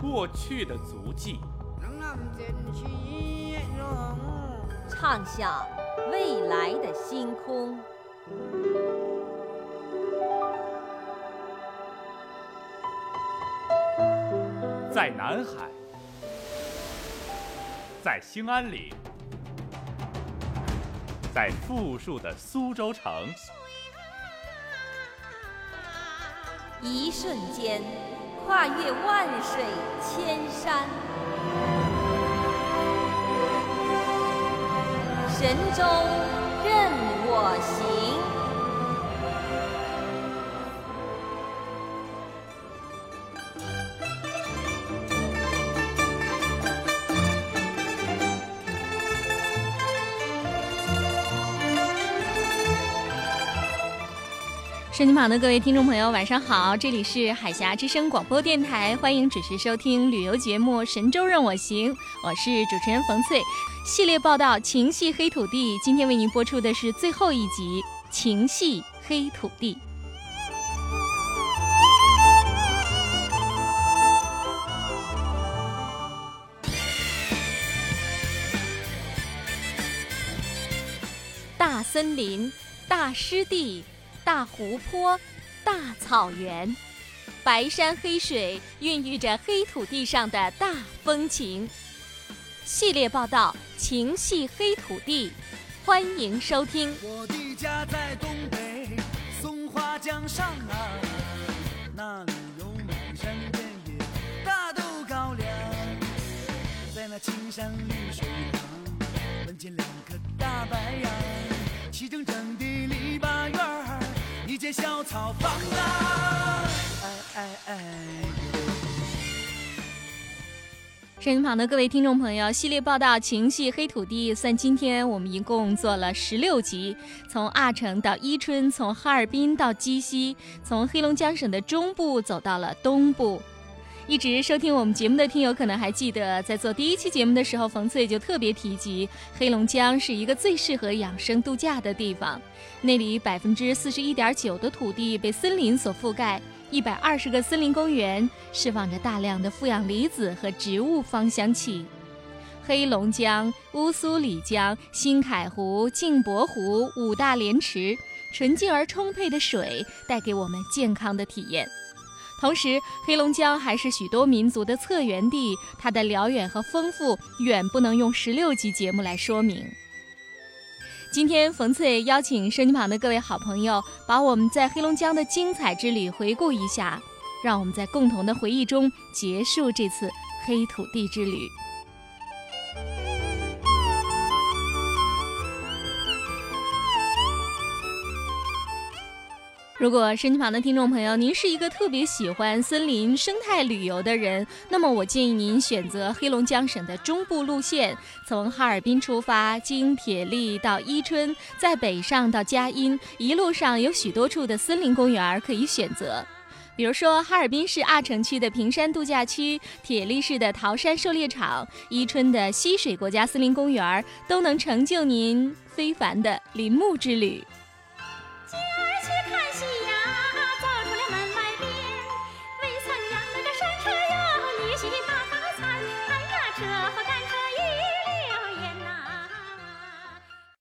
过去的足迹，唱响未来的星空。在南海，在兴安岭。在富庶的苏州城，一瞬间跨越万水千山，神州任我行。手机旁的各位听众朋友，晚上好！这里是海峡之声广播电台，欢迎准时收听旅游节目《神州任我行》，我是主持人冯翠。系列报道《情系黑土地》，今天为您播出的是最后一集《情系黑土地》。大森林，大湿地。大湖泊，大草原，白山黑水孕育着黑土地上的大风情。系列报道《情系黑土地》，欢迎收听。我的家在东北松花江上啊，那里有满山遍野大豆高粱，在那青山绿水旁，门前两棵大白杨，齐整整的篱笆小草房啊！哎哎哎！摄影旁的各位听众朋友，系列报道《情绪黑土地》算今天我们一共做了十六集，从阿城到伊春，从哈尔滨到鸡西，从黑龙江省的中部走到了东部。一直收听我们节目的听友可能还记得，在做第一期节目的时候，冯翠就特别提及黑龙江是一个最适合养生度假的地方。那里百分之四十一点九的土地被森林所覆盖，一百二十个森林公园释放着大量的负氧离子和植物芳香气。黑龙江乌苏里江、新凯湖、镜泊湖五大莲池，纯净而充沛的水带给我们健康的体验。同时，黑龙江还是许多民族的策源地，它的辽远和丰富远不能用十六集节目来说明。今天，冯翠邀请身旁的各位好朋友，把我们在黑龙江的精彩之旅回顾一下，让我们在共同的回忆中结束这次黑土地之旅。如果身旁的听众朋友，您是一个特别喜欢森林生态旅游的人，那么我建议您选择黑龙江省的中部路线，从哈尔滨出发，经铁力到伊春，再北上到佳音，一路上有许多处的森林公园可以选择。比如说，哈尔滨市阿城区的平山度假区，铁力市的桃山狩猎场，伊春的溪水国家森林公园，都能成就您非凡的林木之旅。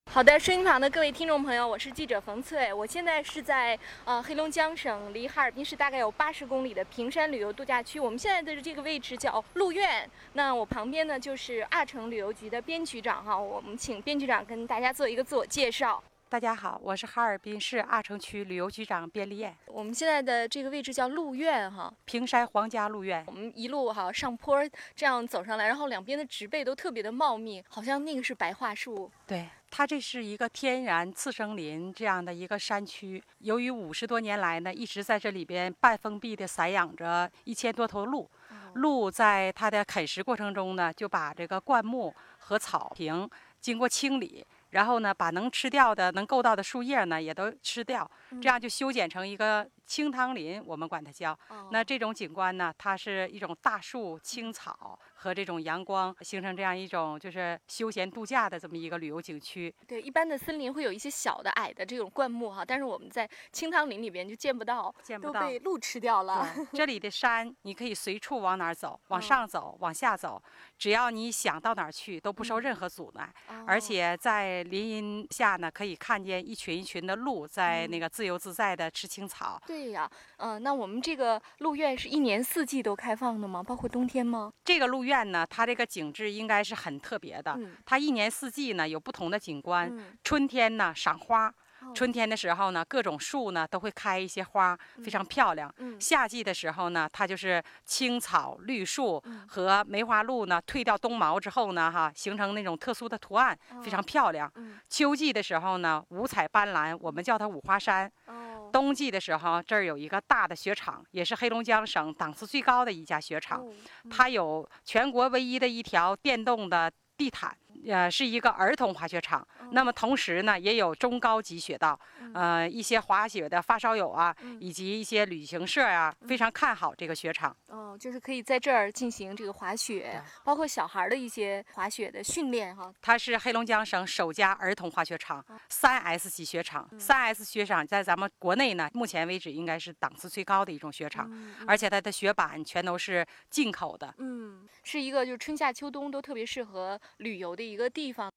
好的，收音旁的各位听众朋友，我是记者冯翠，我现在是在呃黑龙江省离哈尔滨市大概有八十公里的平山旅游度假区，我们现在的这个位置叫鹿苑，那我旁边呢就是阿城旅游局的边局长哈，我们请边局长跟大家做一个自我介绍。大家好，我是哈尔滨市阿城区旅游局长边丽艳。我们现在的这个位置叫鹿苑哈，平山皇家鹿苑。我们一路哈上坡这样走上来，然后两边的植被都特别的茂密，好像那个是白桦树。对，它这是一个天然次生林这样的一个山区。由于五十多年来呢，一直在这里边半封闭的散养着一千多头鹿。鹿在它的啃食过程中呢，就把这个灌木和草坪经过清理，然后呢，把能吃掉的、能够到的树叶呢，也都吃掉，这样就修剪成一个清汤林，我们管它叫。那这种景观呢，它是一种大树、青草和这种阳光形成这样一种就是休闲度假的这么一个旅游景区。对，一般的森林会有一些小的、矮的这种灌木哈，但是我们在清汤林里边就见不到，见不到都被鹿吃掉了。这里的山，你可以随处往哪儿走，往上走，往下走，只要你想到哪儿去，都不受任何阻碍。而且在林荫下呢，可以看见一群一群的鹿在那个自由自在的吃青草。对呀，嗯、那我们这个鹿苑是一年四季都开放的吗？包括冬天吗？这个鹿苑呢，它这个景致应该是很特别的。嗯它一年四季呢有不同的景观。嗯春天呢赏花，哦春天的时候呢各种树呢都会开一些花，非常漂亮。嗯夏季的时候呢，它就是青草、绿树嗯和梅花鹿呢褪掉冬毛之后呢，哈形成那种特殊的图案，非常漂亮。嗯秋季的时候呢，五彩斑斓，我们叫它五花山。哦，冬季的时候，这儿有一个大的雪场，也是黑龙江省档次最高的一家雪场。哦它有全国唯一的一条电动的地毯，呃，是一个儿童滑雪场。那么同时呢，也有中高级雪道，呃，一些滑雪的发烧友啊，以及一些旅行社啊，非常看好这个雪场。哦，就是可以在这儿进行这个滑雪，包括小孩儿的一些滑雪的训练哈。它是黑龙江省首家儿童滑雪场，三 S 级雪场。三 S 雪场在咱们国内呢，目前为止应该是档次最高的一种雪场，而且它的雪板全都是进口的。嗯，是一个就是春夏秋冬都特别适合旅游的一个地方。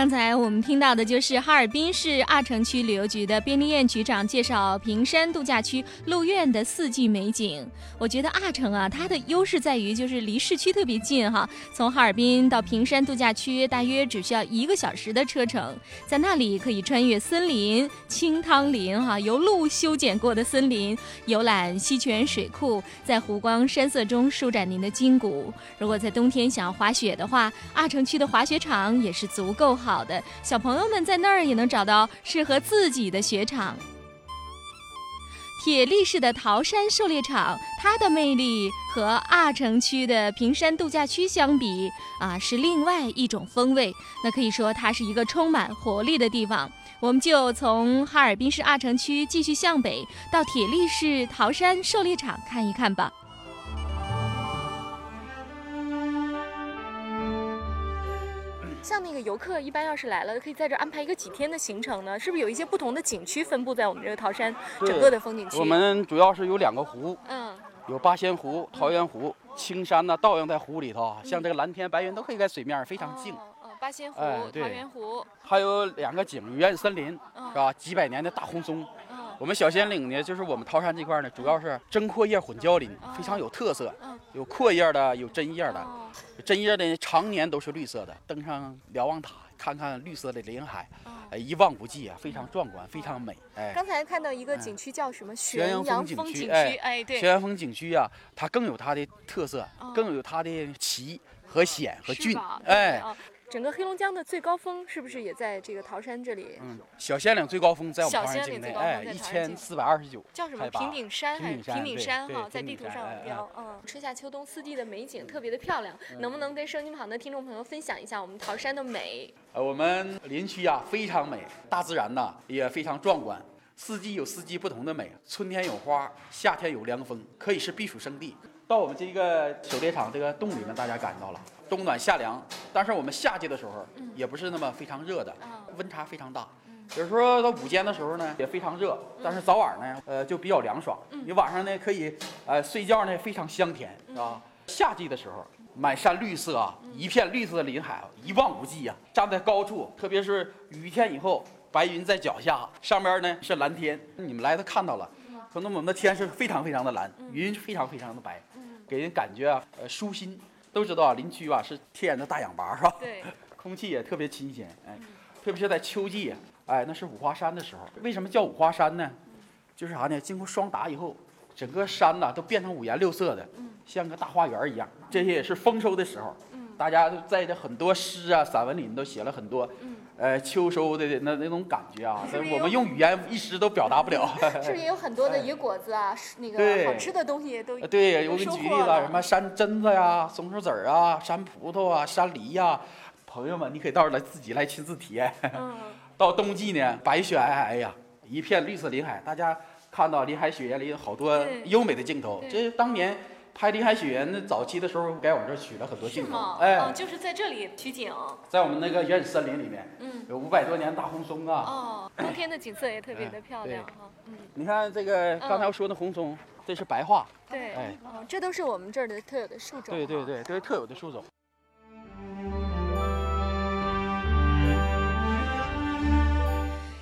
刚才我们听到的就是哈尔滨市阿城区旅游局的边丽燕局长介绍平山度假区鹿苑的四季美景。我觉得阿城啊，它的优势在于就是离市区特别近哈，从哈尔滨到平山度假区大约只需要一个小时的车程，在那里可以穿越森林、清汤林哈，由鹿修剪过的森林，游览溪泉水库，在湖光山色中舒展您的筋骨。如果在冬天想要滑雪的话，阿城区的滑雪场也是足够好好的，小朋友们在那儿也能找到适合自己的雪场。铁力市的桃山狩猎场，它的魅力和阿城区的平山度假区相比啊，是另外一种风味。那可以说，它是一个充满活力的地方。我们就从哈尔滨市阿城区继续向北，到铁力市桃山狩猎场看一看吧。像那个游客一般要是来了，可以在这安排一个几天的行程呢？是不是有一些不同的景区分布在我们这个桃山整个的风景区？我们主要是有两个湖，嗯有八仙湖、桃源湖、青山呢倒映在湖里头啊，像这个蓝天白云都可以在水面，非常静。哦哦八仙湖、桃源湖，还有两个景，雨燕森林嗯是吧？几百年的大红松。嗯我们小仙岭呢，就是我们桃山这块呢，主要是针阔叶混交林，非常有特色嗯。有阔叶的，有针叶的。哦针叶的常年都是绿色的，登上瞭望塔看看绿色的林海，一望无际啊，非常壮观，非常美。哎，刚才看到一个景区叫什么？玄阳阳风景区哎哎，对，玄阳峰景区啊，它更有它的特色哦，更有它的奇和险和峻。哎，整个黑龙江的最高峰是不是也在这个桃山这里？嗯，小仙岭最高峰在我们小桃山境内，仙岭最高峰哎，一千四百二十九，叫什么平顶山平顶山平顶山哈，在地图上标。嗯，春夏秋冬四季的美景特别的漂亮，能不能跟收音机旁的听众朋友分享一下我们桃山的美？呃，我们林区啊非常美，大自然呐也非常壮观，四季有四季不同的美，春天有花，夏天有凉风，可以是避暑胜地。到我们这个狩猎场这个洞里面，大家感到了冬暖夏凉，但是我们夏季的时候也不是那么非常热的，温差非常大。有时候到午间的时候呢，也非常热，但是早晚呢，呃，就比较凉爽。你晚上呢，可以，呃，睡觉呢非常香甜，是吧？夏季的时候，满山绿色啊，一片绿色的林海啊，一望无际呀、站在高处，特别是雨天以后，白云在脚下，上边呢是蓝天。你们来都看到了，可能我们的天是非常非常的蓝，云非常非常的白，给人感觉啊，呃，舒心。都知道啊，林区啊是天然的大氧吧，是吧？对，空气也特别新鲜，哎，特别是在秋季，哎，那是五花山的时候。为什么叫五花山呢？就是啥呢？经过霜打以后，整个山呐都变成五颜六色的，像个大花园一样。这些也是丰收的时候，大家都在这很多诗啊、散文里都写了很多，呃秋收的那那种感觉啊，我们用语言一时都表达不了。是不是也有很多的野果子啊？那个好吃的东西都呃对，我给你举例子，什么山榛子呀、松树籽儿啊、山葡萄啊、山梨呀，朋友们，你可以到时候来自己来亲自体验。嗯，到冬季呢，白雪皑皑，哎呀，一片绿色林海，大家看到林海雪原里有好多优美的镜头。这是当年拍林海雪原的早期的时候，该我们这儿取了很多镜头。哎哦，，就是在这里取景。在我们那个原始森林里面，嗯，有五百多年大红松啊。哦，冬天的景色也特别的漂亮对哈。嗯，你看这个刚才我说的红松，这是白桦。对，哎哦，这都是我们这儿的特有的树种。对对。对，都是特有的树种。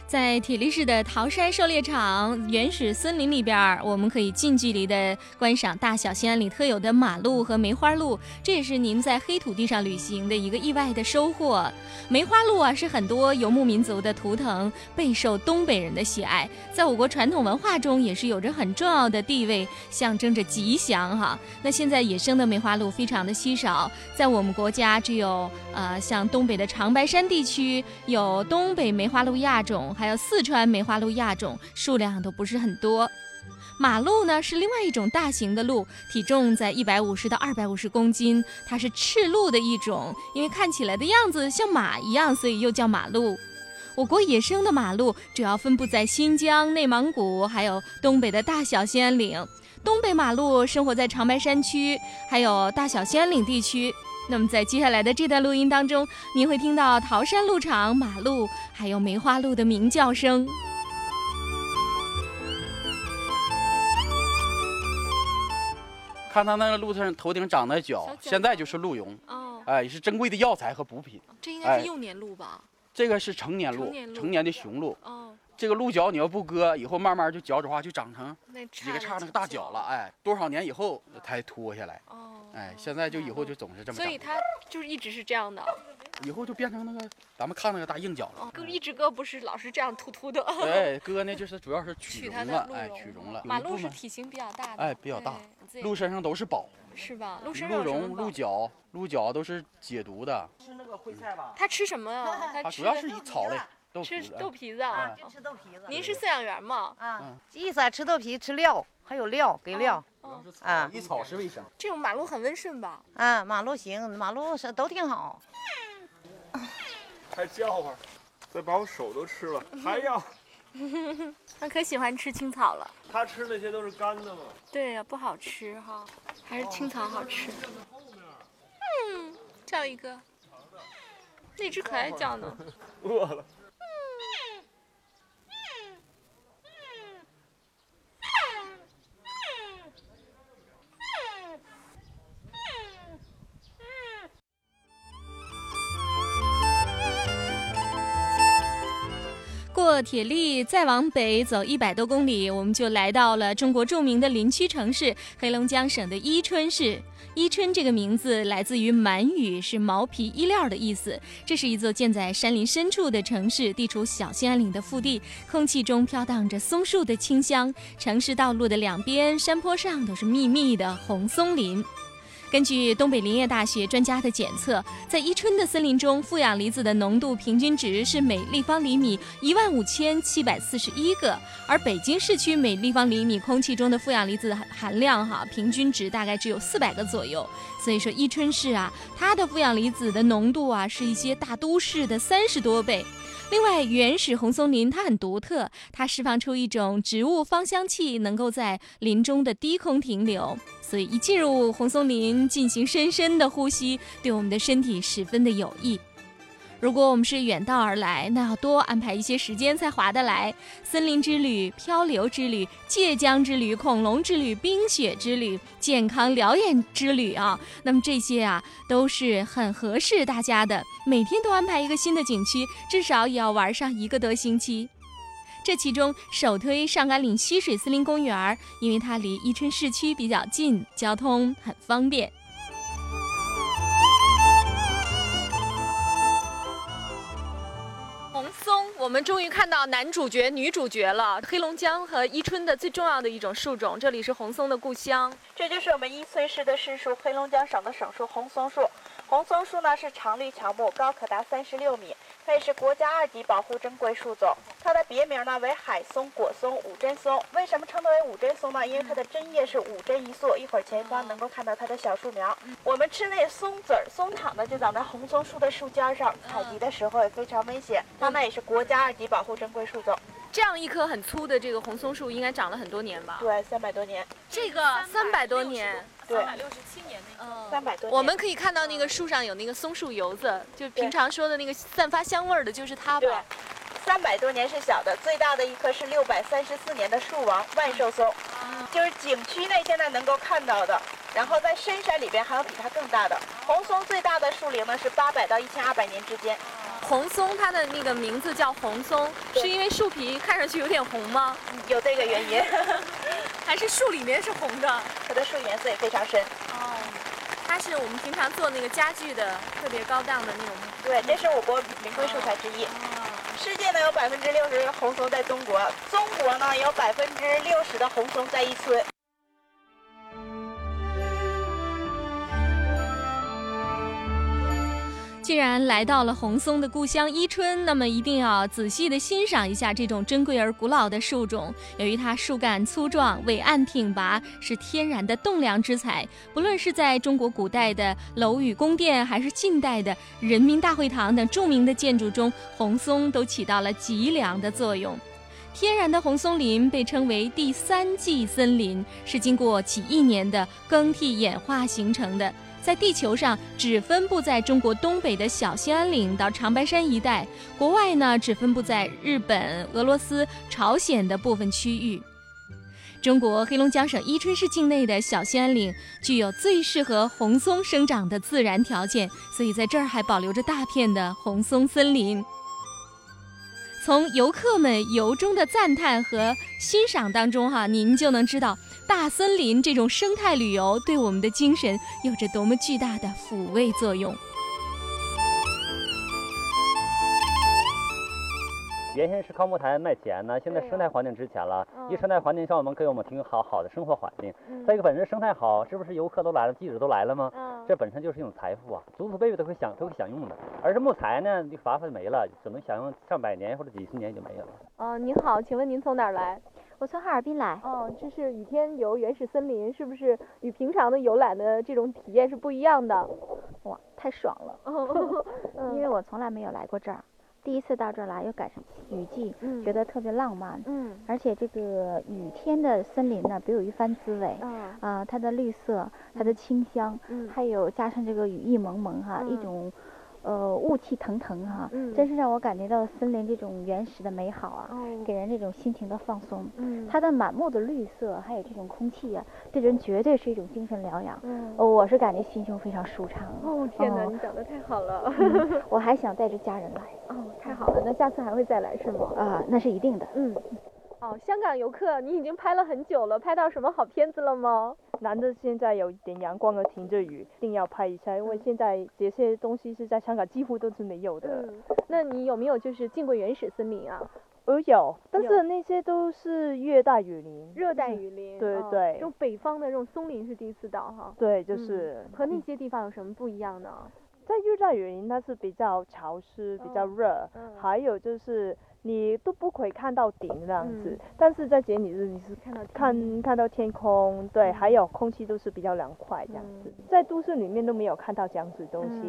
在铁力市的桃山狩猎场原始森林里边，我们可以近距离的观赏大小兴安岭特有的马鹿和梅花鹿，这也是您在黑土地上旅行的一个意外的收获。梅花鹿啊，是很多游牧民族的图腾，备受东北人的喜爱，在我国传统文化中也是有着很重要的地位，象征着吉祥哈。那现在野生的梅花鹿非常的稀少，在我们国家只有呃像东北的长白山地区有东北梅花鹿亚种，还有四川梅花鹿亚种，数量都不是很多。马鹿呢是另外一种大型的鹿，体重在一百五十到二百五十公斤，它是赤鹿的一种，因为看起来的样子像马一样，所以又叫马鹿。我国野生的马鹿主要分布在新疆、内蒙古，还有东北的大小兴安岭。东北马鹿生活在长白山区，还有大小兴安岭地区。那么在接下来的这段录音当中，您会听到桃山鹿场马路还有梅花鹿的鸣叫声。看它那个鹿上头顶长的角，角现在就是鹿茸，哦，哎，也是珍贵的药材和补品。这应该是幼年鹿吧？这个是成年鹿成年，鹿成年的雄鹿。哦，这个鹿角你要不割，以后慢慢就嚼着话就长成那几个叉那个大角了，。哎，多少年以后才脱下来，哦，哎，现在就以后就总是这么长，所以它就是一直是这样的。以后就变成那个咱们看那个大硬角了。哦，割一直割不是老是这样突突的。对，割呢就是主要是取取它的绒了，哎，鹿茸取绒了。马鹿是体型比较大的，哎比较大，鹿身上都是宝，是吧？鹿身上鹿茸、鹿角、鹿角都是解毒的。它吃什么呀？它吃它主要是以草类豆吃豆皮子啊。就吃豆皮子。您是饲养员吗？啊，意思啊吃豆皮，吃料，还有料给料。哦，啊一草是为生。这种马路很温顺吧？啊，马路行，马路是都挺好。还叫唤，再把我手都吃了，还要。它可喜欢吃青草了。他吃那些都是干的吗。对呀、不好吃哈，还是青草好吃。嗯，叫一个，那只可爱叫呢。饿了。铁力再往北走一百多公里，我们就来到了中国著名的林区城市黑龙江省的伊春市。伊春这个名字来自于满语，是毛皮衣料的意思。这是一座建在山林深处的城市，地处小兴安岭的腹地，空气中飘荡着松树的清香。城市道路的两边山坡上都是密密的红松林。根据东北林业大学专家的检测，在伊春的森林中，负氧离子的浓度平均值是每立方厘米一万五千七百四十一个，而北京市区每立方厘米空气中的负氧离子含量哈，平均值大概只有四百个左右。所以说，伊春市啊，它的负氧离子的浓度啊，是一些大都市的三十多倍。另外，原始红松林它很独特，它释放出一种植物芳香气，能够在林中的低空停留，所以一进入红松林进行深深的呼吸，对我们的身体十分的有益。如果我们是远道而来，那要多安排一些时间才划得来。森林之旅、漂流之旅、界江之旅、恐龙之旅、冰雪之旅、健康疗养之旅啊，那么这些啊都是很合适大家的。每天都安排一个新的景区，至少也要玩上一个多星期。这其中首推上甘岭溪水森林公园，因为它离伊春市区比较近，交通很方便。我们终于看到男主角、女主角了。黑龙江和伊春的最重要的一种树种，这里是红松的故乡。这就是我们伊春市的市树，黑龙江省的省树红松树。红松树呢是常绿乔木，高可达三十六米，它也是国家二级保护珍贵树种。它的别名呢为海松、果松、五针松。为什么称它为五针松呢？因为它的针叶是五针一束。一会儿前方能够看到它的小树苗。我们吃那松子儿、松糖呢，就长在红松树的树尖上，采集的时候也非常危险。它呢也是国家二级保护珍贵树种。这样一棵很粗的这个红松树，应该长了很多年吧？对，三百多年。这个三百多年，对，六十七年那个，三百多。我们可以看到那个树上有那个松树油子，就平常说的那个散发香味儿的，就是它吧？三百多年是小的，最大的一棵是六百三十四年的树王万寿松，就是景区内现在能够看到的。然后在深山里边还有比它更大的红松，最大的树龄呢是八百到一千二百年之间。红松它的那个名字叫红松，是因为树皮看上去有点红吗？有这个原因，还是树里面是红的？它的树颜色也非常深。哦，它是我们平常做那个家具的特别高档的那种。对，这是我国名贵树材之一。世界呢有百分之六十红松在中国，中国呢有百分之六十的红松在一村。既然来到了红松的故乡伊春，那么一定要仔细的欣赏一下这种珍贵而古老的树种。由于它树干粗壮、伟岸挺拔，是天然的栋梁之材。不论是在中国古代的楼宇宫殿，还是近代的人民大会堂等著名的建筑中，红松都起到了脊梁的作用。天然的红松林被称为第三纪森林，是经过几亿年的更替演化形成的。在地球上只分布在中国东北的小兴安岭到长白山一带，国外呢只分布在日本、俄罗斯、朝鲜的部分区域。中国黑龙江省伊春市境内的小兴安岭具有最适合红松生长的自然条件，所以在这儿还保留着大片的红松森林。从游客们由衷的赞叹和欣赏当中，哈，您就能知道大森林这种生态旅游对我们的精神有着多么巨大的抚慰作用。原先是靠木材卖钱呢，现在生态环境值钱了。一生态环境上，我们给我们提供好好的生活环境。再一个，本身生态好，是不是游客都来了，记者都来了吗？这本身就是一种财富啊，祖祖辈辈都会享都会享用的。而是木材呢，就伐伐没了，只能享用上百年或者几十年就没有了。哦，您好，请问您从哪儿来？我从哈尔滨来。哦，这是雨天游原始森林，是不是与平常的游览的这种体验是不一样的？哇，太爽了！因为我从来没有来过这儿。第一次到这儿来，又赶上雨季，觉得特别浪漫。嗯，而且这个雨天的森林呢，别有一番滋味。啊，它的绿色，它的清香，还有加上这个雨意蒙蒙哈，一种。呃，雾气腾腾哈，真是让我感觉到森林这种原始的美好啊，给人这种心情的放松。嗯，它的满目的绿色，还有这种空气呀，对人绝对是一种精神疗养。嗯，我是感觉心胸非常舒畅。哦，天哪，你讲的太好了。我还想带着家人来。哦，太好了，那下次还会再来是吗？啊，那是一定的。嗯。哦，香港游客，你已经拍了很久了，拍到什么好片子了吗？难得现在有一点阳光和停着雨，一定要拍一下，因为现在这些东西是在香港几乎都是没有的。那你有没有就是进过原始森林啊？我有，但是那些都是热带雨林。热带雨林。对对。这种北方的这种松林是第一次到哈。对，就是。和那些地方有什么不一样呢？在热带雨林，它是比较潮湿、比较热，还有就是。你都不可以看到顶这样子，但是在节里日你是看到看看到天空，对，还有空气都是比较凉快这样子，在都市里面都没有看到这样子东西。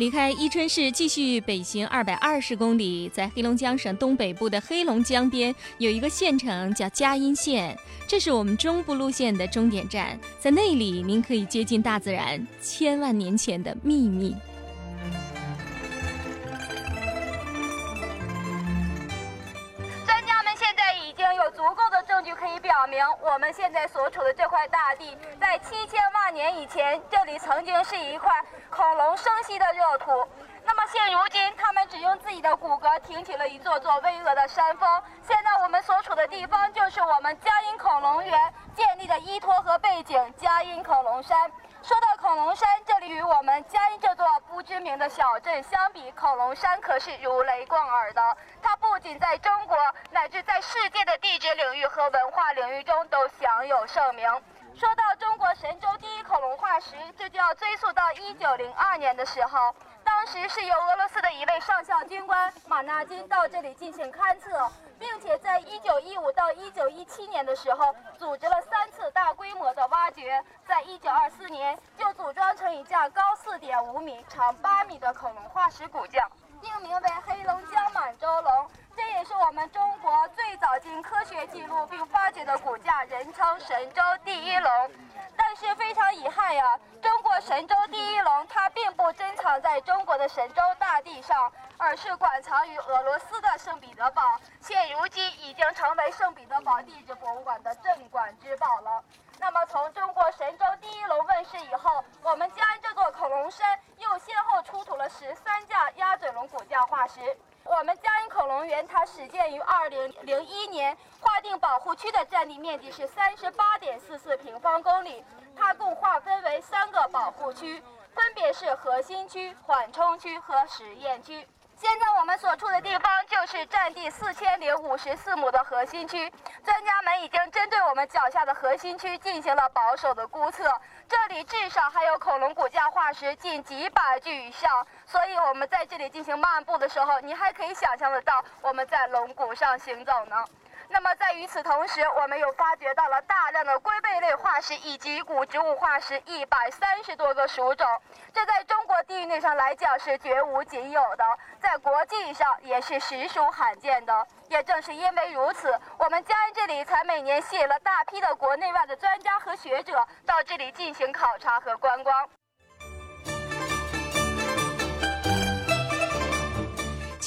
离开伊春市，继续北行二百二十公里，在黑龙江省东北部的黑龙江边有一个县城叫佳音县，这是我们中部路线的终点站，在那里您可以接近大自然千万年前的秘密。表明，我们现在所处的这块大地，在七千万年以前，这里曾经是一块。恐龙生息的热土，那么现如今，他们只用自己的骨骼挺起了一座座巍峨的山峰。现在我们所处的地方，就是我们嘉音恐龙园建立的依托和背景——嘉音恐龙山。说到恐龙山，这里与我们佳音这座不知名的小镇相比，恐龙山可是如雷贯耳的。它不仅在中国，乃至在世界的地质领域和文化领域中都享有盛名。说到中国神州第一恐龙化石，这就要追溯到一九零二年的时候，当时是由俄罗斯的一位上校军官马纳金到这里进行勘测，并且在一九一五到一九一七年的时候，组织了三次大规模的挖掘，在一九二四年就组装成一架高四点五米、长八米的恐龙化石骨架，命名为黑龙江满洲龙。这也是我们中国最早经科学记录并发掘的骨架，人称神州第一龙。但是非常遗憾呀，中国神州第一龙它并不珍藏在中国的神州大地上，而是馆藏于俄罗斯的圣彼得堡，现如今已经成为圣彼得堡地质博物馆的镇馆之宝了。那么从中国神州第一龙问世以后，我们嘉安这座恐龙山又先后出土了十三架鸭嘴龙骨架化石。我们嘉阴恐龙园它始建于二零零一年，划定保护区的占地面积是三十八点四四平方公里，它共划分为三个保护区，分别是核心区、缓冲区和实验区。现在我们所处的地方就是占地四千零五十四亩的核心区，专家们已经针对我们脚下的核心区进行了保守的估测，这里至少还有恐龙骨架化石近几百具以上，所以我们在这里进行漫步的时候，你还可以想象得到我们在龙骨上行走呢。那么在与此同时，我们又发掘到了大量的龟背类化石以及古植物化石一百三十多个属种，这在中国地域内上来讲是绝无仅有的，在国际上也是实属罕见的。也正是因为如此，我们江安这里才每年吸引了大批的国内外的专家和学者到这里进行考察和观光。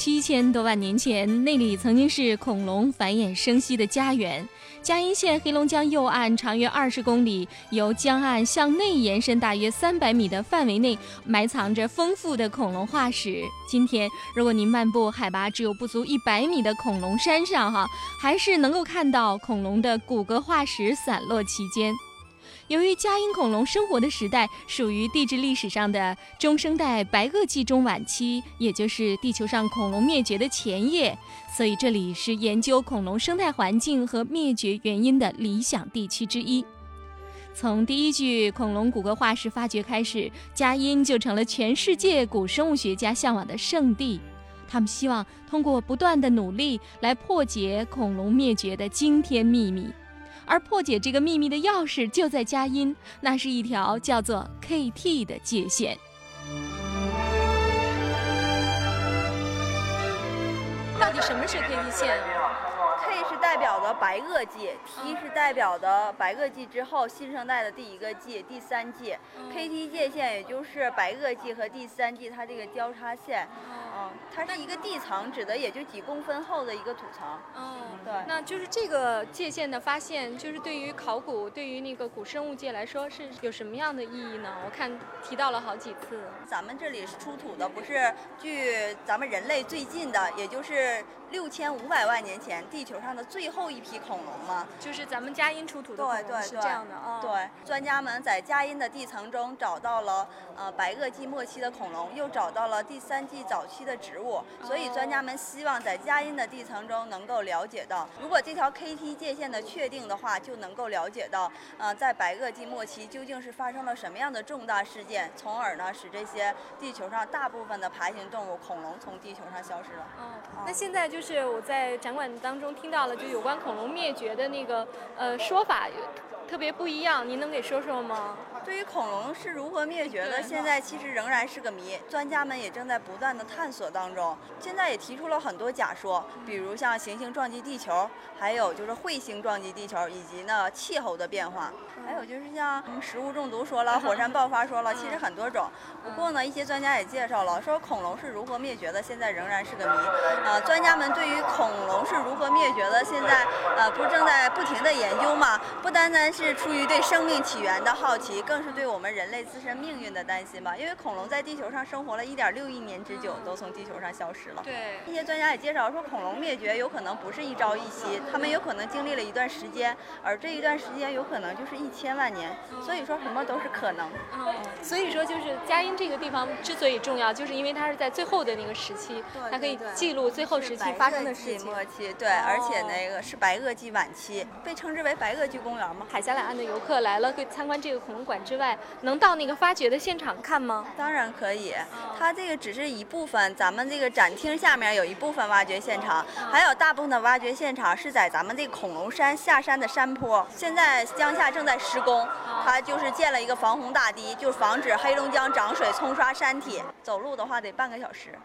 七千多万年前，那里曾经是恐龙繁衍生息的家园。嘉阴县黑龙江右岸长约二十公里，由江岸向内延伸大约三百米的范围内，埋藏着丰富的恐龙化石。今天，如果您漫步海拔只有不足一百米的恐龙山上，哈，还是能够看到恐龙的骨骼化石散落其间。由于嘉阴恐龙生活的时代属于地质历史上的中生代白垩纪中晚期，也就是地球上恐龙灭绝的前夜，所以这里是研究恐龙生态环境和灭绝原因的理想地区之一。从第一具恐龙骨骼化石发掘开始，佳音就成了全世界古生物学家向往的圣地。他们希望通过不断的努力来破解恐龙灭绝的惊天秘密。而破解这个秘密的钥匙就在佳音，那是一条叫做 KT 的界限。到底什么是 KT 线？K 是代表的白垩纪，T 是代表的白垩纪之后新生代的第一个纪，第三纪。KT 界限也就是白垩纪和第三纪它这个交叉线。嗯，它是一个地层，指的也就几公分厚的一个土层。嗯，对。那就是这个界限的发现，就是对于考古、对于那个古生物界来说，是有什么样的意义呢？我看提到了好几次。咱们这里是出土的，不是距咱们人类最近的，也就是六千五百万年前地球上的最后一批恐龙吗？就是咱们嘉音出土的对对，是这样的啊。对，专家们在嘉音的地层中找到了呃白垩纪末期的恐龙，又找到了第三纪早期。的植物，所以专家们希望在佳音的地层中能够了解到，如果这条 KT 界限的确定的话，就能够了解到，呃，在白垩纪末期究竟是发生了什么样的重大事件，从而呢使这些地球上大部分的爬行动物恐龙从地球上消失了。哦，那现在就是我在展馆当中听到了，就有关恐龙灭绝的那个呃说法。特别不一样，您能给说说吗？对于恐龙是如何灭绝的，现在其实仍然是个谜，专家们也正在不断的探索当中。现在也提出了很多假说，比如像行星撞击地球，还有就是彗星撞击地球，以及呢气候的变化，还有就是像食物中毒说了，火山爆发说了，其实很多种。不过呢，一些专家也介绍了，说恐龙是如何灭绝的，现在仍然是个谜。呃，专家们对于恐龙是如何灭绝的，现在呃不是正在不停的研究吗？不单单是出于对生命起源的好奇，更更是对我们人类自身命运的担心吧。因为恐龙在地球上生活了一点六亿年之久，都从地球上消失了。对，一些专家也介绍说，恐龙灭绝有可能不是一朝一夕，他们有可能经历了一段时间，而这一段时间有可能就是一千万年。所以说什么都是可能。嗯，所以说就是佳音这个地方之所以重要，就是因为它是在最后的那个时期，它可以记录最后时期发生的事情。末期，对，而且那个是白垩纪晚期，被称之为白垩纪公园嘛。海峡两岸的游客来了，可以参观这个恐龙馆之外，能到那个发掘的现场看吗？当然可以，它这个只是一部分，咱们这个展厅下面有一部分挖掘现场，还有大部分的挖掘现场是在咱们这恐龙山下山的山坡，现在江下正在施工，它就是建了一个防洪大堤，就防止黑龙江涨水冲刷山体，走路的话得半个小时。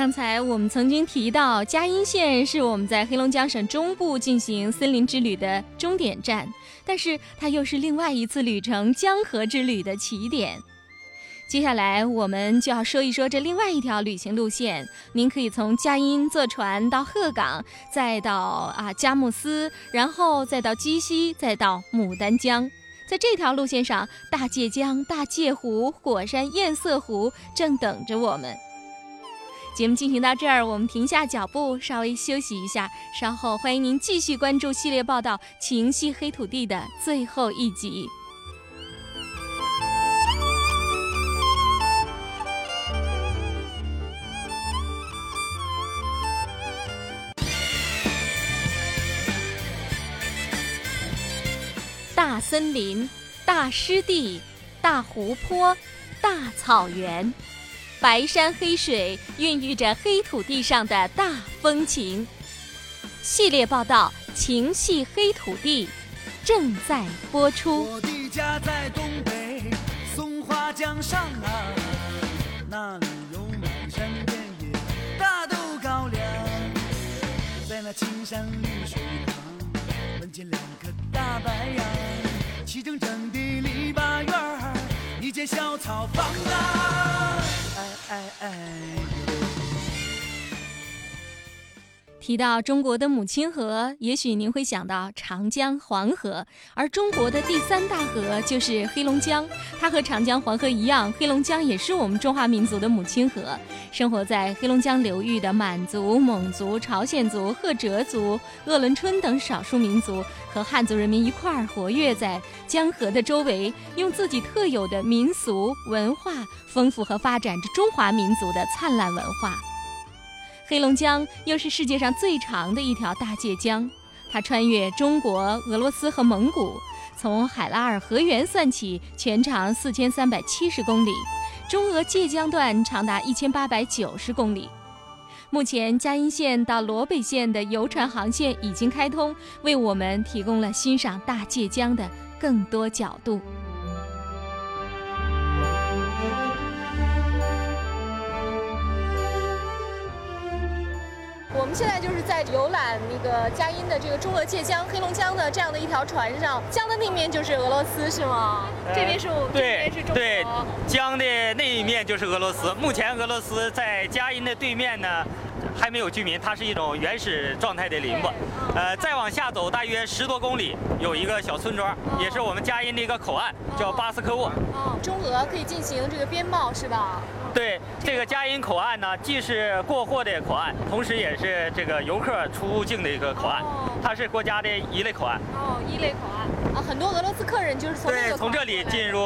刚才我们曾经提到，嘉阴县是我们在黑龙江省中部进行森林之旅的终点站，但是它又是另外一次旅程——江河之旅的起点。接下来我们就要说一说这另外一条旅行路线。您可以从嘉阴坐船到鹤岗，再到啊佳木斯，然后再到鸡西，再到牡丹江。在这条路线上，大界江、大界湖、火山堰塞湖正等着我们。节目进行到这儿，我们停下脚步，稍微休息一下。稍后欢迎您继续关注系列报道《情系黑土地》的最后一集。大森林、大湿地、大湖泊、大草原。白山黑水孕育着黑土地上的大风情。系列报道《情系黑土地》正在播出。我的家在东北松花江上啊，那里有满山遍野大豆高粱，在那青山绿水旁，门前两棵大白杨，齐整整的篱笆院儿，一间小草房啊。哎哎。提到中国的母亲河，也许您会想到长江、黄河，而中国的第三大河就是黑龙江。它和长江、黄河一样，黑龙江也是我们中华民族的母亲河。生活在黑龙江流域的满族、蒙族、朝鲜族、赫哲族、鄂伦春等少数民族和汉族人民一块儿活跃在江河的周围，用自己特有的民俗文化丰富和发展着中华民族的灿烂文化。黑龙江又是世界上最长的一条大界江，它穿越中国、俄罗斯和蒙古，从海拉尔河源算起，全长四千三百七十公里，中俄界江段长达一千八百九十公里。目前，嘉阴县到罗北县的游船航线已经开通，为我们提供了欣赏大界江的更多角度。们现在就是在游览那个佳音的这个中俄界江、黑龙江的这样的一条船上，江的那面就是俄罗斯，是吗？这边是我们，这边是中国。对，江的那一面就是俄罗斯。目前俄罗斯在佳音的对面呢，还没有居民，它是一种原始状态的林子。呃，再往下走大约十多公里，有一个小村庄，也是我们佳音的一个口岸，叫巴斯科沃。哦，中俄可以进行这个边贸，是吧？对，这个嘉荫口岸呢，既是过货的口岸，同时也是这个游客出入境的一个口岸。它是国家的一类口岸。哦，一类口岸啊，很多俄罗斯客人就是从对从这里进入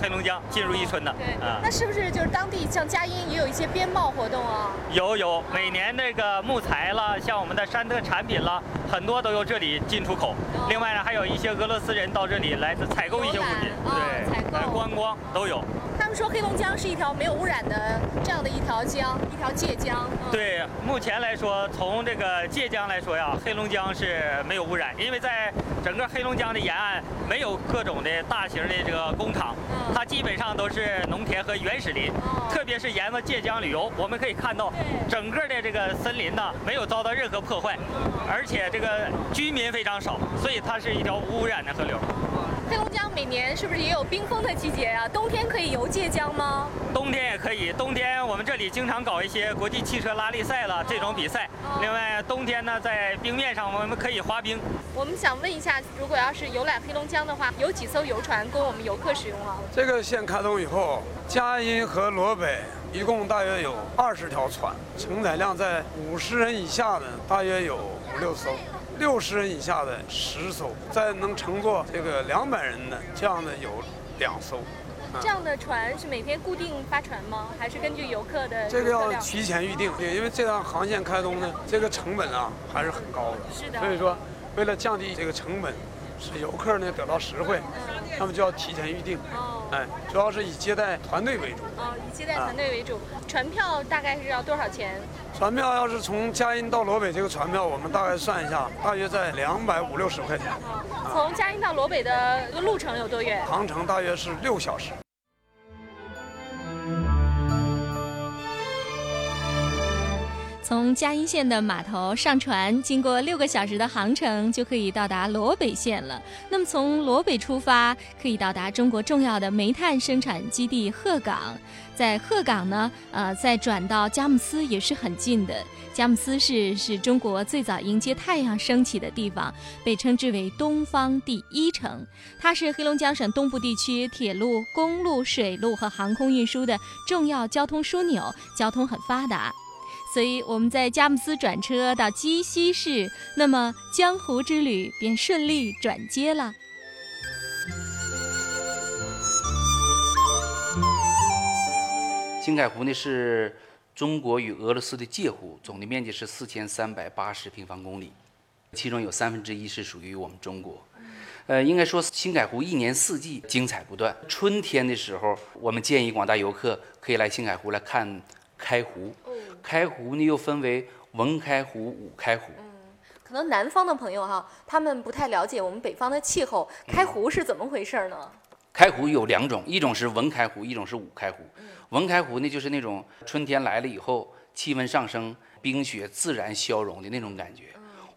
黑龙江，进入伊春的。对啊，那是不是就是当地像佳音也有一些边贸活动啊？有有，每年那个木材了，像我们的山特产品了，很多都由这里进出口。另外呢，还有一些俄罗斯人到这里来采购一些物品，对，采购、观光都有。他们说黑龙江是一条没有污染的这样的一条江，一条界江。对，目前来说，从这个界江来说呀，黑龙江是没有污染，因为在整个黑龙江的沿岸没有各种的大型的这个工厂，它基本上都是农田和原始林。特别是沿着界江旅游，我们可以看到整个的这个森林呢没有遭到任何破坏，而且这个居民非常少，所以它是一条无污染的河流。黑龙江每年是不是也有冰封的季节啊？冬天可以游界江吗？冬天也可以，冬天我们这里经常搞一些国际汽车拉力赛了这种比赛。另外，冬天呢，在冰面上我们可以滑冰。我们想问一下，如果要是游览黑龙江的话，有几艘游船供我们游客使用啊？这个线开通以后，佳音和罗北一共大约有二十条船，承载量在五十人以下的大约有五六艘。六十人以下的十艘，再能乘坐这个两百人的这样的有两艘。这样的船是每天固定发船吗？还是根据游客的？这个要提前预定，因为这趟航线开通呢，这个成本啊还是很高的。是的。所以说，为了降低这个成本。使游客呢得到实惠，那么就要提前预定。哦，哎，主要是以接待团队为主。哦，以接待团队为主。船票大概是要多少钱？船票要是从佳音到罗北这个船票，我们大概算一下，大约在两百五六十块钱。从佳音到罗北的路程有多远？航程大约是六小时。从嘉阴县的码头上船，经过六个小时的航程，就可以到达罗北县了。那么从罗北出发，可以到达中国重要的煤炭生产基地鹤岗。在鹤岗呢，呃，再转到佳木斯也是很近的。佳木斯市是中国最早迎接太阳升起的地方，被称之为东方第一城。它是黑龙江省东部地区铁路、公路、水路和航空运输的重要交通枢纽，交通很发达。所以我们在佳木斯转车到鸡西市，那么江湖之旅便顺利转接了。青海湖呢是中国与俄罗斯的界湖，总的面积是四千三百八十平方公里，其中有三分之一是属于我们中国。呃，应该说青海湖一年四季精彩不断。春天的时候，我们建议广大游客可以来青海湖来看开湖。开湖呢又分为文开湖、武开湖。嗯，可能南方的朋友哈，他们不太了解我们北方的气候。开湖是怎么回事呢？开湖有两种，一种是文开湖，一种是武开湖。文开湖呢，就是那种春天来了以后，气温上升，冰雪自然消融的那种感觉。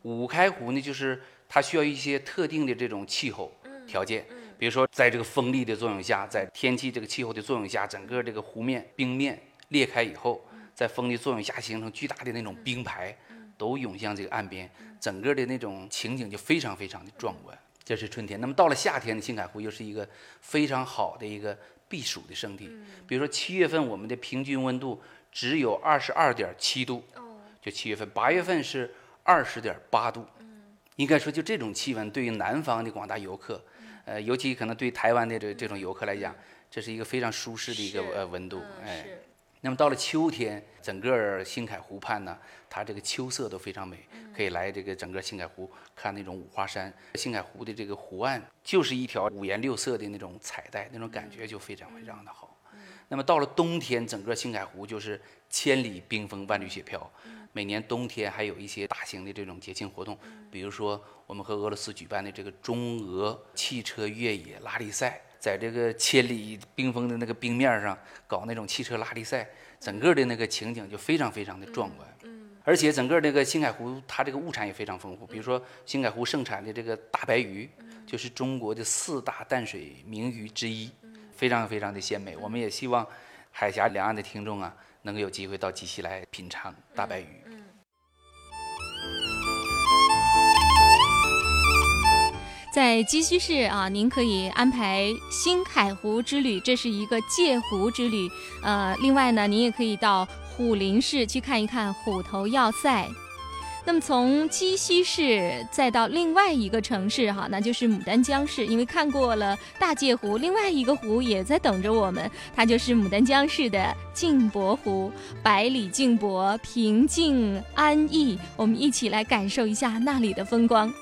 武开湖呢，就是它需要一些特定的这种气候条件，比如说在这个风力的作用下，在天气这个气候的作用下，整个这个湖面冰面裂开以后。在风的作用下，形成巨大的那种冰排，都涌向这个岸边，整个的那种情景就非常非常的壮观。这是春天。那么到了夏天，青海湖又是一个非常好的一个避暑的胜地。比如说七月份，我们的平均温度只有二十二点七度，就七月份。八月份是二十点八度。应该说，就这种气温，对于南方的广大游客，呃，尤其可能对台湾的这这种游客来讲，这是一个非常舒适的一个呃温度，哎。那么到了秋天，整个兴凯湖畔呢，它这个秋色都非常美，可以来这个整个兴凯湖看那种五花山。兴凯湖的这个湖岸就是一条五颜六色的那种彩带，那种感觉就非常非常的好。那么到了冬天，整个兴凯湖就是千里冰封，万里雪飘。每年冬天还有一些大型的这种节庆活动，比如说我们和俄罗斯举办的这个中俄汽车越野拉力赛。在这个千里冰封的那个冰面上搞那种汽车拉力赛，整个的那个情景就非常非常的壮观。嗯，而且整个这个青海湖它这个物产也非常丰富，比如说青海湖盛产的这个大白鱼，就是中国的四大淡水名鱼之一，非常非常的鲜美。我们也希望海峡两岸的听众啊，能够有机会到鸡西来品尝大白鱼。在鸡西市啊，您可以安排新海湖之旅，这是一个界湖之旅。呃，另外呢，您也可以到虎林市去看一看虎头要塞。那么从鸡西市再到另外一个城市哈，那就是牡丹江市。因为看过了大界湖，另外一个湖也在等着我们，它就是牡丹江市的镜泊湖，百里镜泊，平静安逸。我们一起来感受一下那里的风光。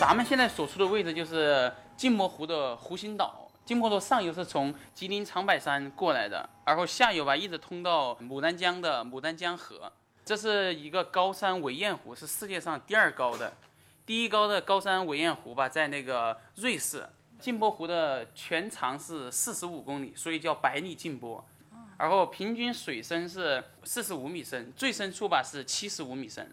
咱们现在所处的位置就是镜泊湖的湖心岛。镜泊湖上游是从吉林长白山过来的，然后下游吧一直通到牡丹江的牡丹江河。这是一个高山围堰湖，是世界上第二高的，第一高的高山围堰湖吧在那个瑞士。镜泊湖的全长是四十五公里，所以叫百里镜泊。然后平均水深是四十五米深，最深处吧是七十五米深。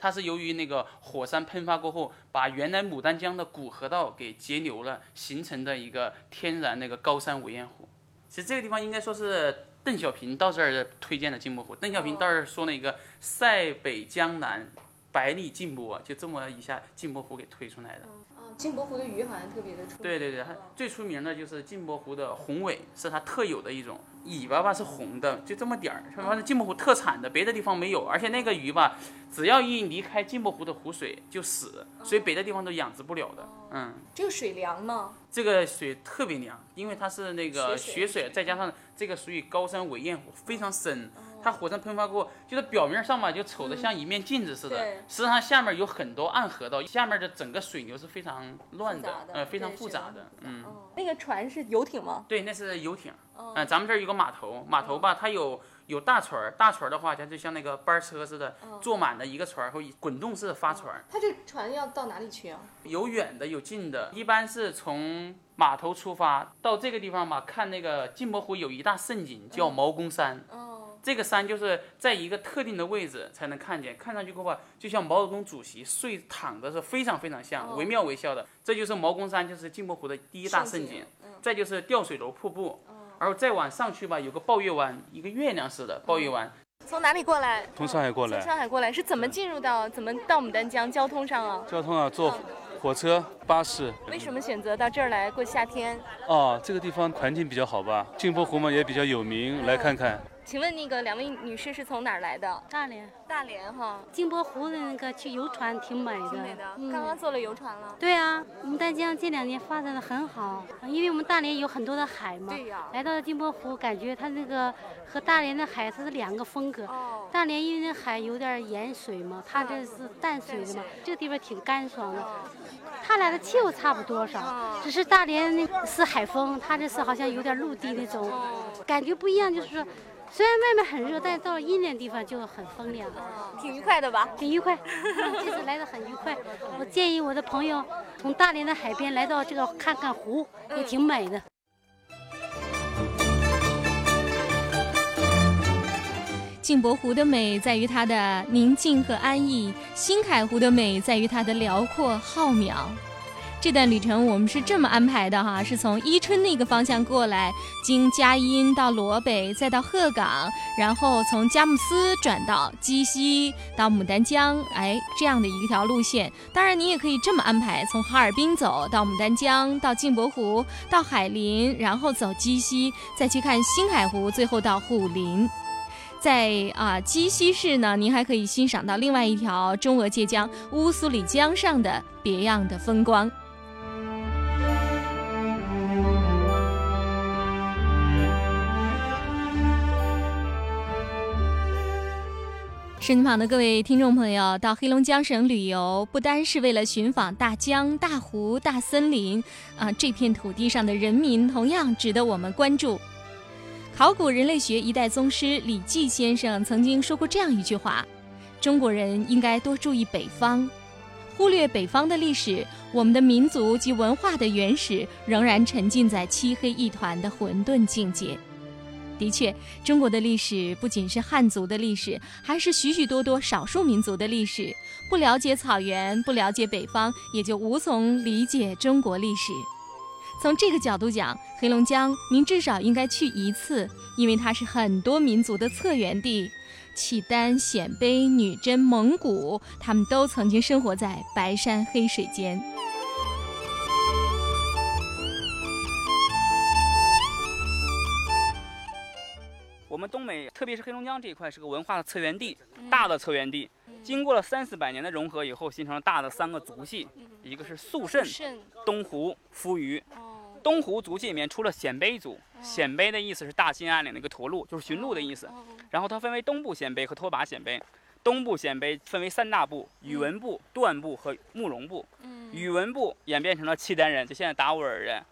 它是由于那个火山喷发过后，把原来牡丹江的古河道给截流了，形成的一个天然那个高山围堰湖。其实这个地方应该说是邓小平到这儿推荐的镜泊湖。邓小平到这儿说那个“塞北江南，百里静泊”，就这么一下镜泊湖给推出来的。哦，镜泊湖的鱼好像特别的出名。对对对，它最出名的就是镜泊湖的红尾，是它特有的一种。尾巴吧是红的，就这么点儿，它是镜泊湖特产的，别的地方没有。而且那个鱼吧，只要一离开镜泊湖的湖水就死，所以别的地方都养殖不了的。嗯，这个水凉吗？这个水特别凉，因为它是那个雪水，再加上这个属于高山尾堰湖，非常深。它火山喷发过，就是表面上嘛，就瞅着像一面镜子似的，实际上下面有很多暗河道，下面的整个水流是非常乱的，呃，非常复杂的。嗯，那个船是游艇吗？对，那是游艇。嗯，咱们这儿有个码头，码头吧，它有有大船儿，大船儿的话，它就像那个班车似的，坐满了一个船儿会滚动式的发船。它这船要到哪里去啊？有远的，有近的，一般是从码头出发到这个地方吧，看那个镜泊湖有一大胜景，叫毛公山。这个山就是在一个特定的位置才能看见，看上去的话，就像毛泽东主席睡躺的是非常非常像，惟妙惟肖的。这就是毛公山，就是镜泊湖的第一大胜景。再就是吊水楼瀑布，然后再往上去吧，有个抱月湾，一个月亮似的抱月湾。从哪里过来？从上海过来。从上海过来是怎么进入到怎么到牡丹江？交通上啊？交通啊，坐火车、巴士。为什么选择到这儿来过夏天？哦，这个地方环境比较好吧？镜泊湖嘛也比较有名，来看看。请问那个两位女士是从哪儿来的？大连。大连哈，金泊湖的那个去游船挺美的。挺美的。刚刚坐了游船了。对啊，牡丹江这两年发展的很好，因为我们大连有很多的海嘛。对呀。来到了镜泊湖，感觉它那个和大连的海它是两个风格。哦。大连因为那海有点盐水嘛，它这是淡水的嘛，这个地方挺干爽的。它俩的气候差不多少，只是大连那是海风，它这是好像有点陆地那种，感觉不一样，就是说。虽然外面很热，但是到了阴凉地方就很风凉，挺愉快的吧？挺愉快，这次来的很愉快。我建议我的朋友从大连的海边来到这个看看湖，也挺美的。镜泊湖的美在于它的宁静和安逸，新凯湖的美在于它的辽阔浩渺。这段旅程我们是这么安排的哈，是从伊春那个方向过来，经佳音到罗北，再到鹤岗，然后从佳木斯转到鸡西到牡丹江，哎，这样的一条路线。当然，你也可以这么安排，从哈尔滨走到牡丹江，到镜泊湖，到海林，然后走鸡西，再去看新海湖，最后到虎林。在啊鸡西市呢，您还可以欣赏到另外一条中俄界江乌苏里江上的别样的风光。身旁的各位听众朋友，到黑龙江省旅游，不单是为了寻访大江、大湖、大森林，啊，这片土地上的人民同样值得我们关注。考古人类学一代宗师李济先生曾经说过这样一句话：中国人应该多注意北方，忽略北方的历史，我们的民族及文化的原始仍然沉浸在漆黑一团的混沌境界。的确，中国的历史不仅是汉族的历史，还是许许多多少数民族的历史。不了解草原，不了解北方，也就无从理解中国历史。从这个角度讲，黑龙江您至少应该去一次，因为它是很多民族的策源地。契丹、鲜卑、女真、蒙古，他们都曾经生活在白山黑水间。东北，特别是黑龙江这一块，是个文化的策源地，大的策源地。经过了三四百年的融合以后，形成了大的三个族系，一个是肃慎、东胡、扶余。东胡族系里面出了鲜卑族，鲜卑的意思是大兴安岭的一个驼鹿，就是驯鹿的意思。然后它分为东部鲜卑和拓跋鲜卑。东部鲜卑分为三大部：宇文部、段部和慕容部。宇文部演变成了契丹人，就现在达斡尔人。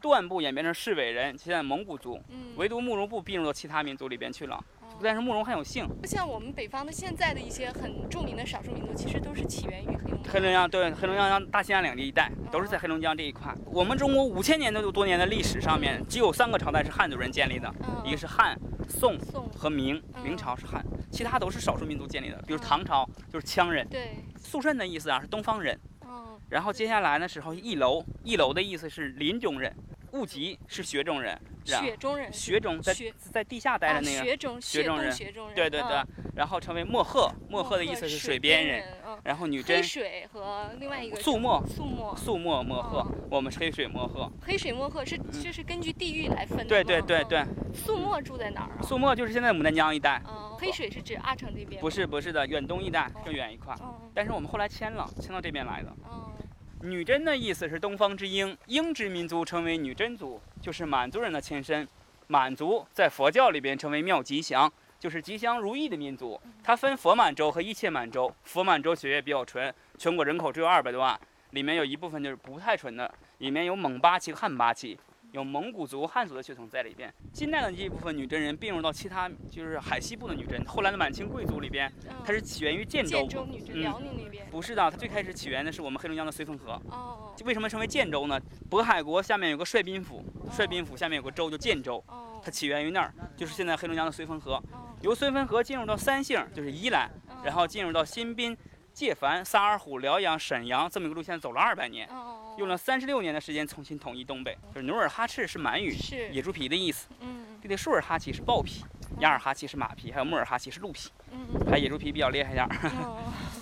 段部演变成市委人，现在蒙古族。唯独慕容部并入到其他民族里边去了。但是慕容很有姓。像我们北方的现在的一些很著名的少数民族，其实都是起源于黑龙江。黑龙江对，黑龙江大兴安岭这一带，都是在黑龙江这一块。我们中国五千年的多年的历史上面，只有三个朝代是汉族人建立的，一个是汉、宋和明，明朝是汉。其他都是少数民族建立的，比如唐朝就是羌人。对，肃慎的意思啊是东方人。哦。然后接下来的时候，一楼，一楼的意思是林中人。雾集是雪中人，雪中人，雪中在在地下待着那个雪中雪中人，对对对，然后成为墨鹤，墨鹤的意思是水边人，然后女真。黑水和另外一个素墨，素墨，素墨墨鹤，我们是黑水墨鹤，黑水墨鹤是就是根据地域来分的，对对对对，素墨住在哪儿啊？素墨就是现在牡丹江一带，黑水是指阿城这边，不是不是的，远东一带更远一块，但是我们后来迁了，迁到这边来的。女真的意思是东方之鹰，鹰之民族称为女真族，就是满族人的前身。满族在佛教里边称为妙吉祥，就是吉祥如意的民族。它分佛满洲和一切满洲，佛满洲血液比较纯，全国人口只有二百多万，里面有一部分就是不太纯的，里面有蒙八旗、汉八旗。有蒙古族、汉族的血统在里边。近代的这一部分女真人并入到其他，就是海西部的女真。后来的满清贵族里边，它是起源于建州。建州女真，辽宁那边。不是的，它最开始起源的是我们黑龙江的绥芬河。哦。为什么称为建州呢？渤海国下面有个帅宾府，帅宾府下面有个州叫建州。哦。它起源于那儿，就是现在黑龙江的绥芬河。哦。由绥芬河进入到三姓，就是宜兰，然后进入到新宾。界凡、萨尔浒、辽阳、沈阳这么一个路线走了二百年，用了三十六年的时间重新统一东北。就是努尔哈赤是满语，是野猪皮的意思。嗯，这个舒尔哈齐是豹皮，雅尔哈齐是马皮，还有穆尔哈齐是鹿皮。嗯，还野猪皮比较厉害点儿。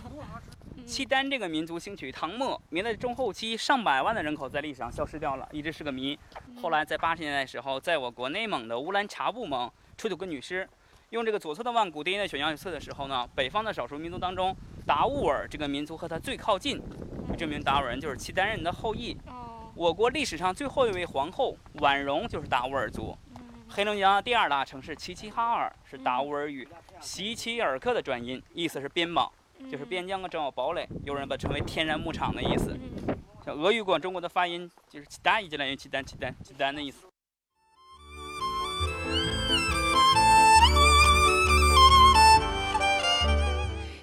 契丹这个民族兴起于唐末，明代中后期，上百万的人口在历史上消失掉了，一直是个谜。后来在八十年代的时候，在我国内蒙的乌兰察布盟出土个女尸。用这个左侧的万古电音在选样测的时候呢，北方的少数民族当中，达斡尔这个民族和他最靠近，证明达斡尔人就是契丹人的后裔。我国历史上最后一位皇后婉容就是达斡尔族。黑龙江第二大城市齐齐哈尔是达斡尔语齐齐尔克的转音，意思是边堡，就是边疆的重要堡垒。有人把称为天然牧场的意思。像俄语管中国的发音就是契丹，就来源契丹，契丹，契丹的意思。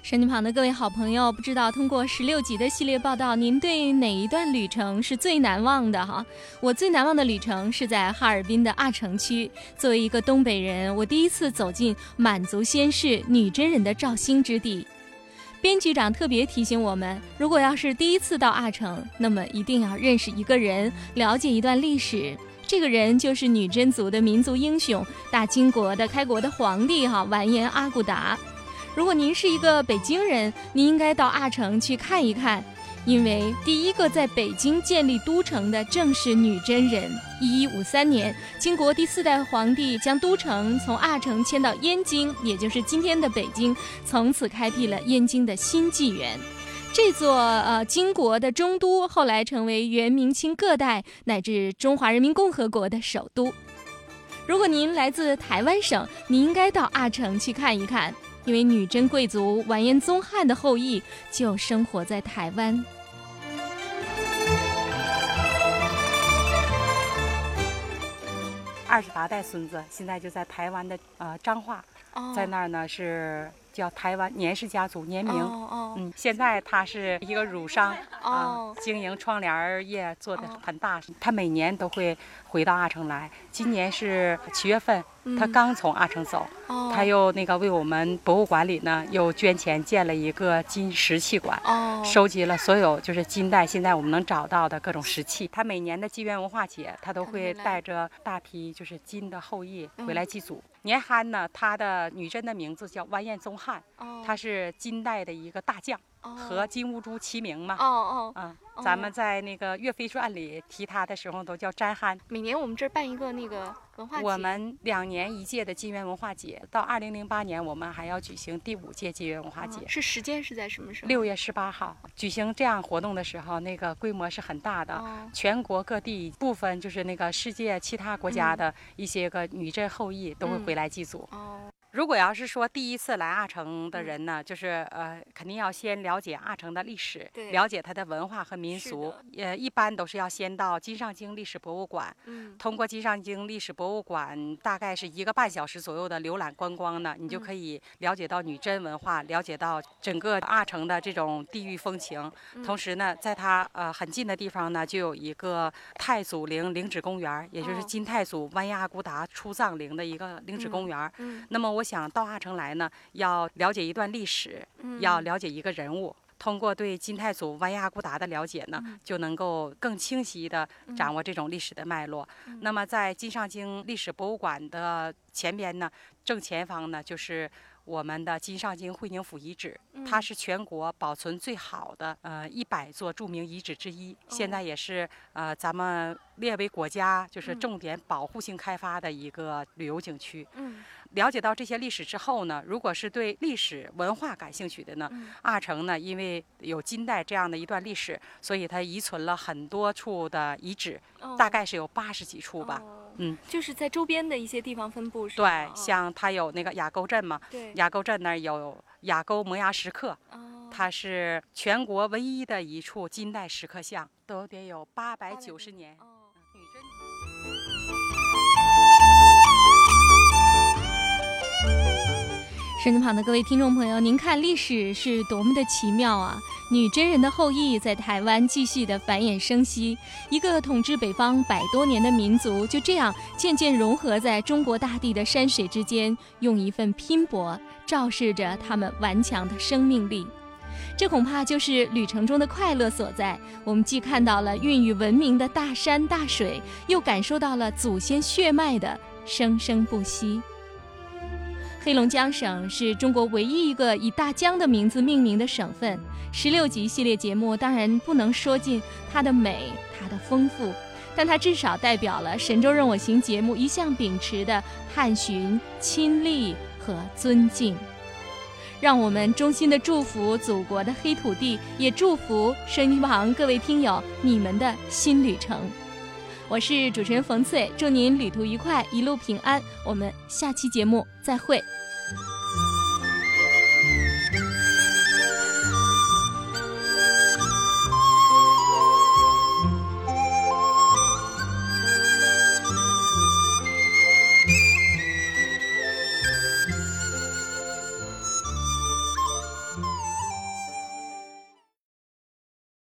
手机旁的各位好朋友，不知道通过十六集的系列报道，您对哪一段旅程是最难忘的哈？我最难忘的旅程是在哈尔滨的阿城区。作为一个东北人，我第一次走进满族先士女真人的肇兴之地。编局长特别提醒我们，如果要是第一次到阿城，那么一定要认识一个人，了解一段历史。这个人就是女真族的民族英雄，大金国的开国的皇帝哈完颜阿骨达。如果您是一个北京人，您应该到阿城去看一看，因为第一个在北京建立都城的正是女真人。一一五三年，金国第四代皇帝将都城从阿城迁到燕京，也就是今天的北京，从此开辟了燕京的新纪元。这座呃金国的中都后来成为元明清各代乃至中华人民共和国的首都。如果您来自台湾省，您应该到阿城去看一看。因为女真贵族完颜宗翰的后裔就生活在台湾。二十八代孙子现在就在台湾的呃彰化，在那儿呢是。叫台湾年氏家族年明，嗯，现在他是一个乳商啊，经营窗帘业做的很大。他每年都会回到阿城来，今年是七月份，他刚从阿城走，他又那个为我们博物馆里呢又捐钱建了一个金石器馆，收集了所有就是金代现在我们能找到的各种石器。他每年的纪元文化节，他都会带着大批就是金的后裔回来祭祖。年憨呢，他的女真的名字叫完颜宗翰，他是金代的一个大将，和金兀术齐名嘛。哦哦，嗯。咱们在那个《岳飞传》里提他的时候，都叫詹憨。每年我们这儿办一个那个文化节。我们两年一届的金源文化节，到二零零八年，我们还要举行第五届金源文化节。是时间是在什么时候？六月十八号举行这样活动的时候，那个规模是很大的，全国各地部分就是那个世界其他国家的一些个女真后裔都会回来祭祖。如果要是说第一次来阿城的人呢，就是呃，肯定要先了解阿城的历史，了解它的文化和民俗。呃，一般都是要先到金上京历史博物馆，嗯通过金上京历史博物馆大概是一个半小时左右的浏览观光呢，你就可以了解到女真文化，了解到整个阿城的这种地域风情。同时呢，在它呃很近的地方呢，就有一个太祖陵陵址公园，也就是金太祖完颜阿骨达出葬陵的一个陵址公园。嗯那么我。想到阿城来呢，要了解一段历史，嗯。要了解一个人物。通过对金太祖完颜阿骨达的了解呢，就能够更清晰地掌握这种历史的脉络。那么，在金上京历史博物馆的前边呢，正前方呢，就是我们的金上京会宁府遗址，它是全国保存最好的呃一百座著名遗址之一，现在也是呃咱们列为国家就是重点保护性开发的一个旅游景区。嗯了解到这些历史之后呢，如果是对历史文化感兴趣的呢，阿城呢，因为有金代这样的一段历史，所以它遗存了很多处的遗址，哦大概是有八十几处吧。嗯，就是在周边的一些地方分布是对，像它有那个雅沟镇嘛，对雅沟镇那儿有雅沟摩崖石刻，哦它是全国唯一的一处金代石刻像，都得有八百九十年。哦身子旁的各位听众朋友，您看历史是多么的奇妙啊！女真人的后裔在台湾继续的繁衍生息，一个统治北方百多年的民族，就这样渐渐融合在中国大地的山水之间，用一份拼搏昭示着他们顽强的生命力。这恐怕就是旅程中的快乐所在。我们既看到了孕育文明的大山大水，又感受到了祖先血脉的生生不息。黑龙江省是中国唯一一个以大江的名字命名的省份。十六集系列节目当然不能说尽它的美、它的丰富，但它至少代表了《神州任我行》节目一向秉持的探寻、亲历和尊敬。让我们衷心的祝福祖国的黑土地，也祝福声音旁各位听友你们的新旅程。我是主持人冯翠，祝您旅途愉快，一路平安。我们下期节目再会。